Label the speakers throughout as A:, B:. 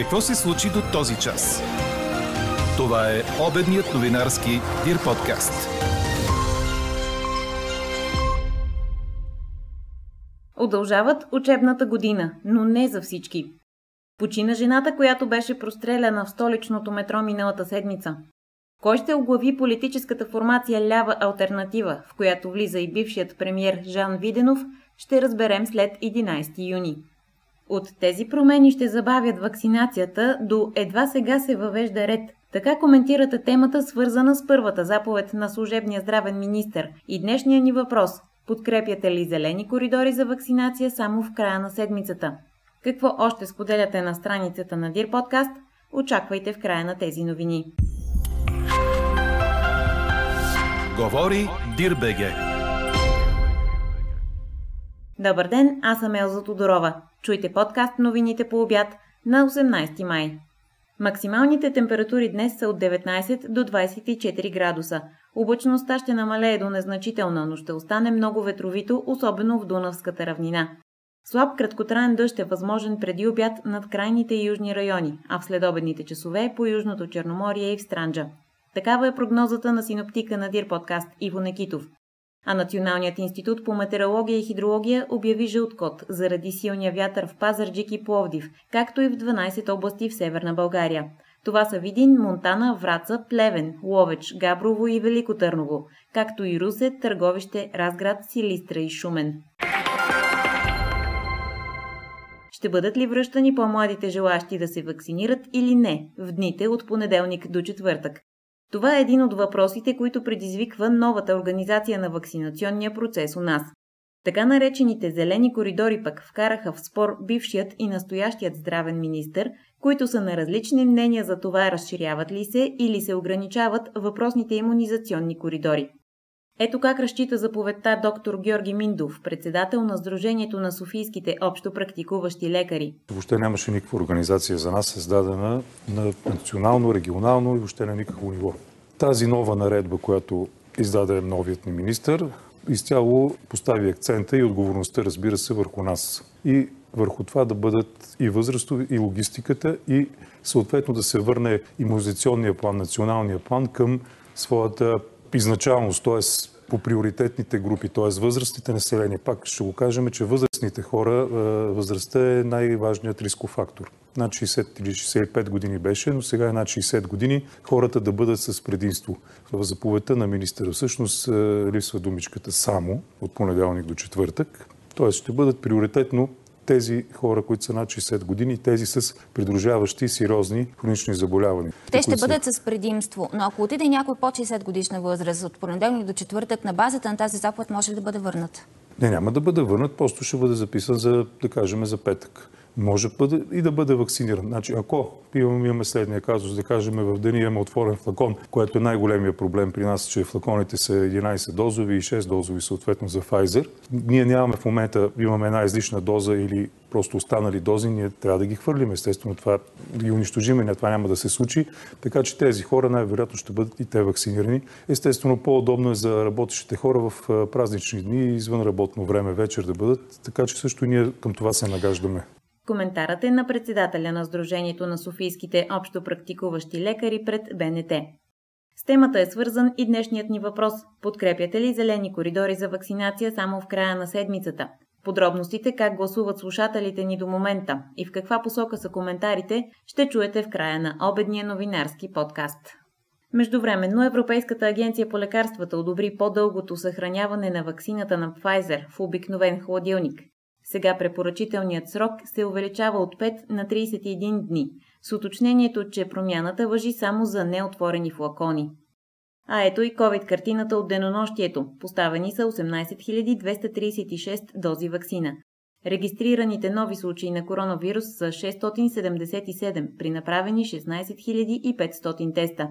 A: Какво се случи до този час? Това е обедният новинарски Дир подкаст.
B: Удължават учебната година, но не за всички. Почина жената, която беше простреляна в столичното метро миналата седмица. Кой ще оглави политическата формация Лява альтернатива, в която влиза и бившият премьер Жан Виденов, ще разберем след 11 юни. От тези промени ще забавят вакцинацията до едва сега се въвежда ред. Така коментирате темата, свързана с първата заповед на служебния здравен министр. И днешния ни въпрос – подкрепяте ли зелени коридори за вакцинация само в края на седмицата? Какво още споделяте на страницата на Дир подкаст? Очаквайте в края на тези новини.
A: Говори Дирбеге.
B: Добър ден, аз съм Елза Тодорова. Чуйте подкаст новините по обяд на 18 май. Максималните температури днес са от 19 до 24 градуса. Облачността ще намалее до незначителна, но ще остане много ветровито, особено в Дунавската равнина. Слаб краткотраен дъжд е възможен преди обяд над крайните южни райони, а в следобедните часове по Южното Черноморие и в Странджа. Такава е прогнозата на синоптика на Дир подкаст Иво Некитов. А Националният институт по метеорология и хидрология обяви жълт код заради силния вятър в Пазарджик и Пловдив, както и в 12 области в Северна България. Това са Видин, Монтана, Враца, Плевен, Ловеч, Габрово и Велико Търново, както и Русе, Търговище, Разград, Силистра и Шумен. Ще бъдат ли връщани по-младите желащи да се вакцинират или не в дните от понеделник до четвъртък? Това е един от въпросите, които предизвиква новата организация на вакцинационния процес у нас. Така наречените зелени коридори пък вкараха в спор бившият и настоящият здравен министр, които са на различни мнения за това разширяват ли се или се ограничават въпросните иммунизационни коридори. Ето как разчита заповедта доктор Георги Миндов, председател на Сдружението на софийските общо практикуващи лекари.
C: Въобще нямаше никаква организация за нас, създадена на национално, регионално и въобще на никакво ниво. Тази нова наредба, която издаде новият ни министр, изцяло постави акцента и отговорността, разбира се, върху нас. И върху това да бъдат и възрастови, и логистиката, и съответно да се върне иммунизационния план, националния план към своята изначалност, т.е. по приоритетните групи, т.е. възрастните населения. Пак ще го кажем, че възрастните хора, възрастта е най-важният рисков фактор. Над 60 или 65 години беше, но сега е над 60 години хората да бъдат с предимство. В заповедта на министъра всъщност липсва думичката само от понеделник до четвъртък. Т.е. ще бъдат приоритетно тези хора, които са над 60 години, тези с придружаващи сериозни хронични заболявания.
D: Те ще бъдат с предимство, но ако отиде някой под 60 годишна възраст от понеделник до четвъртък, на базата на тази заповед може ли да бъде върнат?
C: Не, няма да бъде върнат, просто ще бъде записан за, да кажем, за петък може бъде и да бъде вакциниран. Значи, ако имаме, имаме следния казус, да кажем в деня имаме отворен флакон, което е най-големия проблем при нас, че флаконите са 11 дозови и 6 дозови съответно за Pfizer. Ние нямаме в момента, имаме една излишна доза или просто останали дози, ние трябва да ги хвърлим. Естествено, това ги унищожим, не, това няма да се случи. Така че тези хора най-вероятно ще бъдат и те вакцинирани. Естествено, по-удобно е за работещите хора в празнични дни, извън работно време, вечер да бъдат. Така че също ние към това се нагаждаме.
B: Коментарът е на председателя на Сдружението на Софийските общо практикуващи лекари пред БНТ. С темата е свързан и днешният ни въпрос. Подкрепяте ли зелени коридори за вакцинация само в края на седмицата? Подробностите как гласуват слушателите ни до момента и в каква посока са коментарите ще чуете в края на обедния новинарски подкаст. Междувременно Европейската агенция по лекарствата одобри по-дългото съхраняване на ваксината на Pfizer в обикновен хладилник. Сега препоръчителният срок се увеличава от 5 на 31 дни, с уточнението, че промяната въжи само за неотворени флакони. А ето и COVID-картината от денонощието. Поставени са 18 236 дози вакцина. Регистрираните нови случаи на коронавирус са 677 при направени 16 500 теста.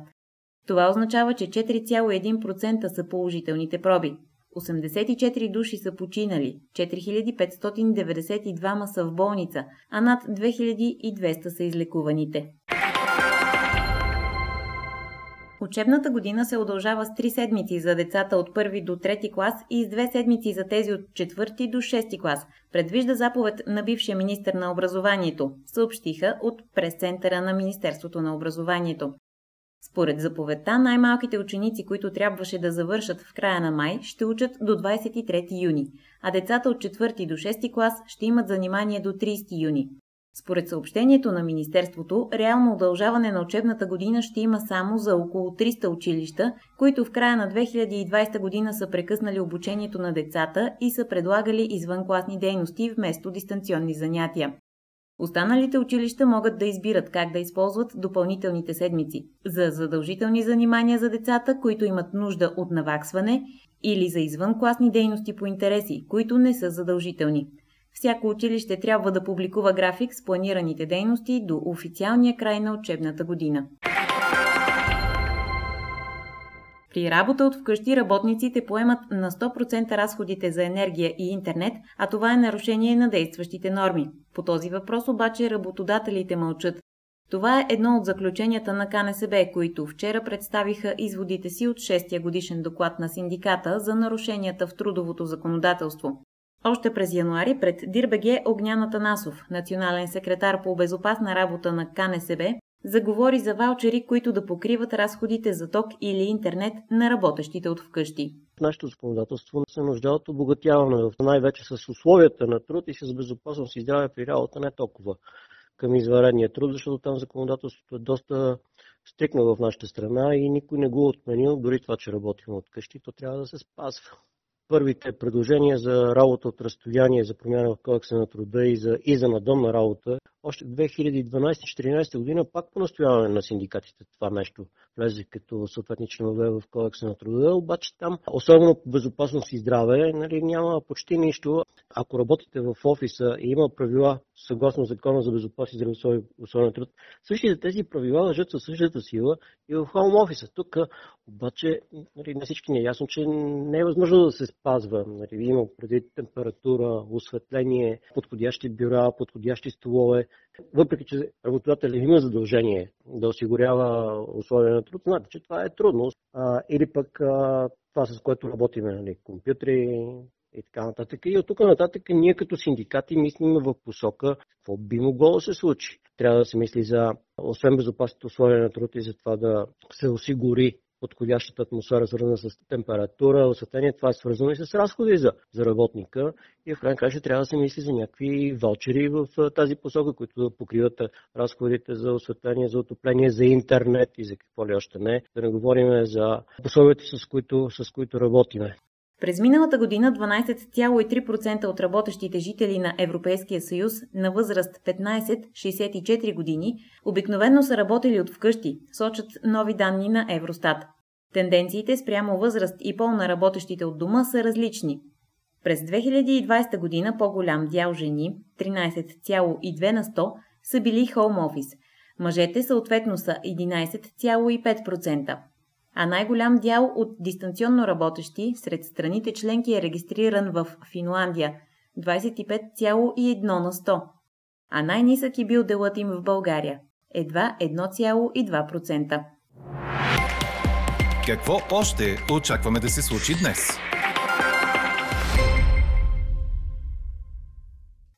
B: Това означава, че 4,1% са положителните проби. 84 души са починали, 4592 са в болница, а над 2200 са излекуваните. Учебната година се удължава с 3 седмици за децата от 1 до 3 клас и с 2 седмици за тези от 4 до 6 клас. Предвижда заповед на бившия министр на образованието, съобщиха от прес-центъра на Министерството на образованието. Според заповедта, най-малките ученици, които трябваше да завършат в края на май, ще учат до 23 юни, а децата от 4 до 6 клас ще имат занимание до 30 юни. Според съобщението на Министерството, реално удължаване на учебната година ще има само за около 300 училища, които в края на 2020 година са прекъснали обучението на децата и са предлагали извънкласни дейности вместо дистанционни занятия. Останалите училища могат да избират как да използват допълнителните седмици за задължителни занимания за децата, които имат нужда от наваксване, или за извънкласни дейности по интереси, които не са задължителни. Всяко училище трябва да публикува график с планираните дейности до официалния край на учебната година. При работа от вкъщи работниците поемат на 100% разходите за енергия и интернет, а това е нарушение на действащите норми. По този въпрос обаче работодателите мълчат. Това е едно от заключенията на КНСБ, които вчера представиха изводите си от 6-я годишен доклад на синдиката за нарушенията в трудовото законодателство. Още през януари пред Дирбеге Огняна Танасов, национален секретар по безопасна работа на КНСБ, заговори за ваучери, които да покриват разходите за ток или интернет на работещите от вкъщи.
E: Нашето законодателство се нуждае от обогатяване, най-вече с условията на труд и с безопасност и здраве при работа, не толкова към изваредния труд, защото там законодателството е доста стрикно в нашата страна и никой не го е отменил, дори това, че работим от къщи, то трябва да се спазва първите предложения за работа от разстояние, за промяна в кодекса на труда и за, и за надомна работа, още 2012-2014 година пак по настояване на синдикатите това нещо влезе като съответни членове в кодекса на труда, обаче там, особено безопасност и здраве, нали, няма почти нищо. Ако работите в офиса и има правила съгласно закона за безопасност и здраве условия труд, същите тези правила лежат със същата сила и в хоум офиса. Тук обаче нали, на всички ни е ясно, че не е възможно да се спазва. Нали, има преди температура, осветление, подходящи бюра, подходящи столове. Въпреки, че работодателят има задължение да осигурява условия на труд, знаете, че това е трудно. А, или пък а, това, с което работиме, нали, компютри и така нататък. И от тук нататък ние като синдикати мислим в посока какво би могло да се случи. Трябва да се мисли за, освен безопасните условия на труд и за това да се осигури подходящата атмосфера, свързана с температура, осветление, това е свързано и с разходи за, за работника. И в крайна краща трябва да се мисли за някакви ваучери в тази посока, които да покриват разходите за осветление, за отопление, за интернет и за какво ли още не. Да не говорим за пособията, с които, с които работиме.
B: През миналата година 12,3% от работещите жители на Европейския съюз на възраст 15-64 години обикновено са работили от вкъщи, сочат нови данни на Евростат. Тенденциите спрямо възраст и пол на работещите от дома са различни. През 2020 година по-голям дял жени, 13,2 на 100, са били хоум офис. Мъжете съответно са 11,5% а най-голям дял от дистанционно работещи сред страните членки е регистриран в Финландия – 25,1 на 100, а най-нисък е бил делът им в България – едва 1,2%.
A: Какво още очакваме да се случи днес?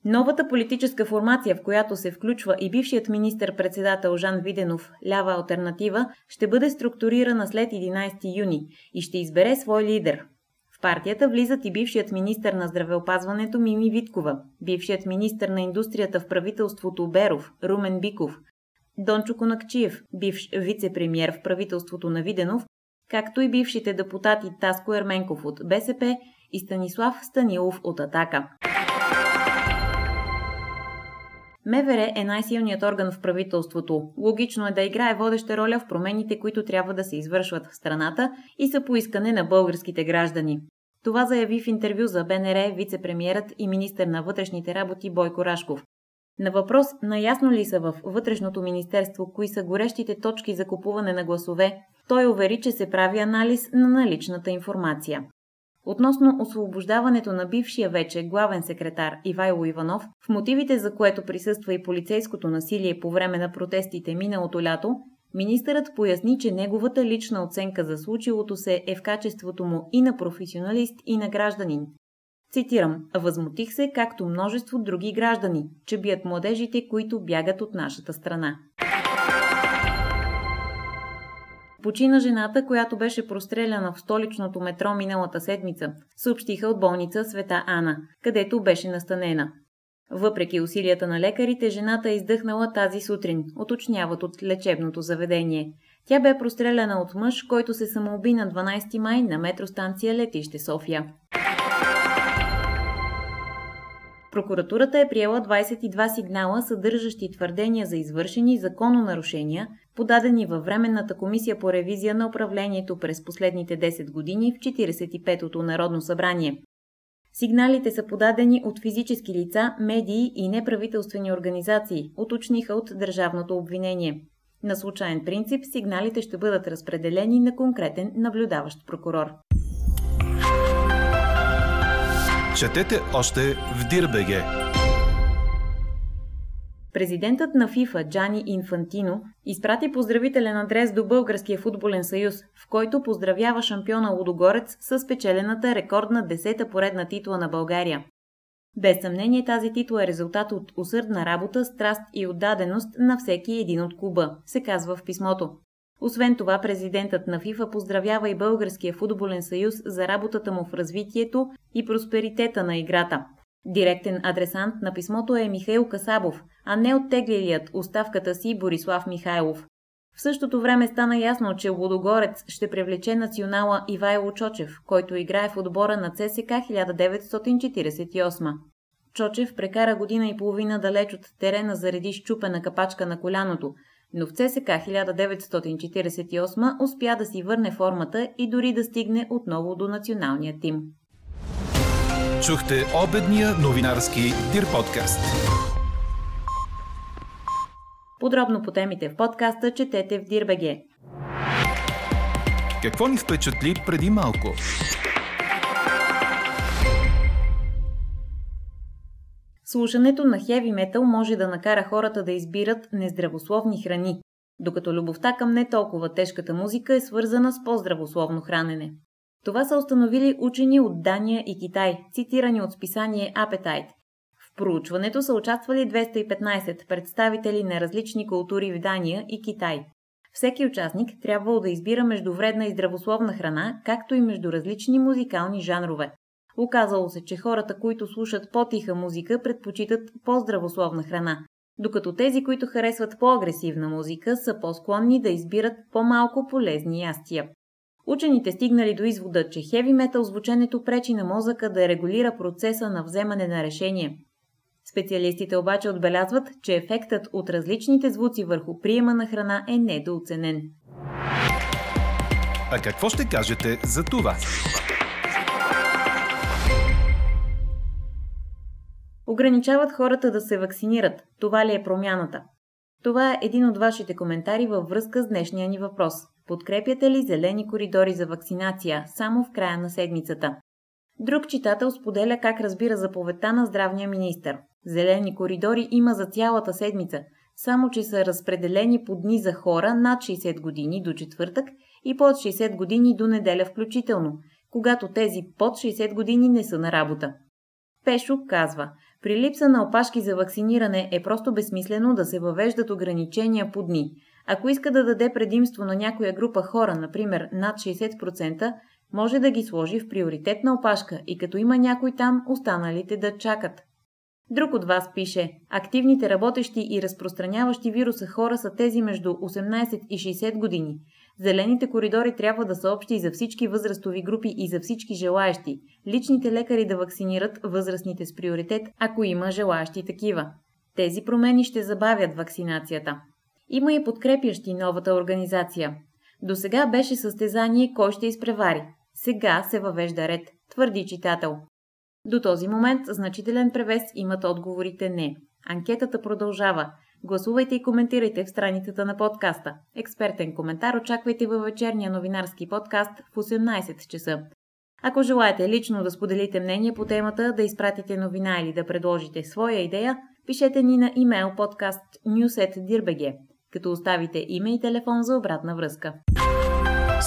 B: Новата политическа формация, в която се включва и бившият министр-председател Жан Виденов, лява альтернатива, ще бъде структурирана след 11 юни и ще избере свой лидер. В партията влизат и бившият министр на здравеопазването Мими Виткова, бившият министр на индустрията в правителството Беров Румен Биков, Дончо Конакчиев, бивш вице-премьер в правителството на Виденов, както и бившите депутати Таско Ерменков от БСП и Станислав Станилов от Атака. МВР е най-силният орган в правителството. Логично е да играе водеща роля в промените, които трябва да се извършват в страната и са по искане на българските граждани. Това заяви в интервю за БНР вице-премьерът и министър на вътрешните работи Бойко Рашков. На въпрос наясно ли са в Вътрешното министерство кои са горещите точки за купуване на гласове, той увери, че се прави анализ на наличната информация. Относно освобождаването на бившия вече главен секретар Ивайло Иванов, в мотивите за което присъства и полицейското насилие по време на протестите миналото лято, Министърът поясни, че неговата лична оценка за случилото се е в качеството му и на професионалист, и на гражданин. Цитирам, възмутих се, както множество други граждани, че бият младежите, които бягат от нашата страна. Почина жената, която беше простреляна в столичното метро миналата седмица, съобщиха от болница Света Ана, където беше настанена. Въпреки усилията на лекарите, жената е издъхнала тази сутрин, уточняват от лечебното заведение. Тя бе простреляна от мъж, който се самоуби на 12 май на метростанция Летище София. Прокуратурата е приела 22 сигнала, съдържащи твърдения за извършени закононарушения, подадени във Временната комисия по ревизия на управлението през последните 10 години в 45-то Народно събрание. Сигналите са подадени от физически лица, медии и неправителствени организации, уточниха от Държавното обвинение. На случайен принцип сигналите ще бъдат разпределени на конкретен наблюдаващ прокурор.
A: Четете още в Дирбеге.
B: Президентът на ФИФА Джани Инфантино изпрати поздравителен адрес до Българския футболен съюз, в който поздравява шампиона Лудогорец с спечелената рекордна десета поредна титла на България. Без съмнение тази титла е резултат от усърдна работа, страст и отдаденост на всеки един от клуба, се казва в писмото. Освен това, президентът на ФИФА поздравява и Българския футболен съюз за работата му в развитието и просперитета на играта. Директен адресант на писмото е Михаил Касабов, а не оттеглилият оставката си Борислав Михайлов. В същото време стана ясно, че Лудогорец ще привлече национала Ивайло Чочев, който играе в отбора на ЦСК 1948. Чочев прекара година и половина далеч от терена заради щупена капачка на коляното, но в ЦСК 1948 успя да си върне формата и дори да стигне отново до националния тим.
A: Чухте обедния новинарски Дир подкаст.
B: Подробно по темите в подкаста четете в Дирбеге.
A: Какво ни впечатли преди малко?
B: Слушането на хеви метал може да накара хората да избират нездравословни храни, докато любовта към не толкова тежката музика е свързана с по-здравословно хранене. Това са установили учени от Дания и Китай, цитирани от списание Appetite. В проучването са участвали 215 представители на различни култури в Дания и Китай. Всеки участник трябвало да избира между вредна и здравословна храна, както и между различни музикални жанрове. Оказало се, че хората, които слушат по-тиха музика, предпочитат по-здравословна храна, докато тези, които харесват по-агресивна музика, са по-склонни да избират по-малко полезни ястия. Учените стигнали до извода, че хеви метал звученето пречи на мозъка да регулира процеса на вземане на решение. Специалистите обаче отбелязват, че ефектът от различните звуци върху приема на храна е недооценен.
A: А какво ще кажете за това?
B: Ограничават хората да се вакцинират. Това ли е промяната? Това е един от вашите коментари във връзка с днешния ни въпрос. Подкрепяте ли зелени коридори за вакцинация само в края на седмицата? Друг читател споделя как разбира заповедта на здравния министр. Зелени коридори има за цялата седмица, само че са разпределени по дни за хора над 60 години до четвъртък и под 60 години до неделя включително, когато тези под 60 години не са на работа. Пешо казва, при липса на опашки за вакциниране е просто безсмислено да се въвеждат ограничения по дни. Ако иска да даде предимство на някоя група хора, например над 60%, може да ги сложи в приоритетна опашка и като има някой там, останалите да чакат. Друг от вас пише, активните работещи и разпространяващи вируса хора са тези между 18 и 60 години. Зелените коридори трябва да са общи за всички възрастови групи и за всички желаящи. Личните лекари да вакцинират възрастните с приоритет, ако има желаящи такива. Тези промени ще забавят вакцинацията. Има и подкрепящи новата организация. До сега беше състезание кой ще изпревари. Сега се въвежда ред, твърди читател. До този момент значителен превес имат отговорите не. Анкетата продължава. Гласувайте и коментирайте в страницата на подкаста. Експертен коментар очаквайте във вечерния новинарски подкаст в 18 часа. Ако желаете лично да споделите мнение по темата, да изпратите новина или да предложите своя идея, пишете ни на имейл подкаст newset.dirbg. като оставите име и телефон за обратна връзка.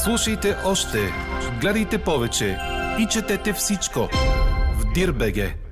A: Слушайте още, гледайте повече и четете всичко в Дирбеге.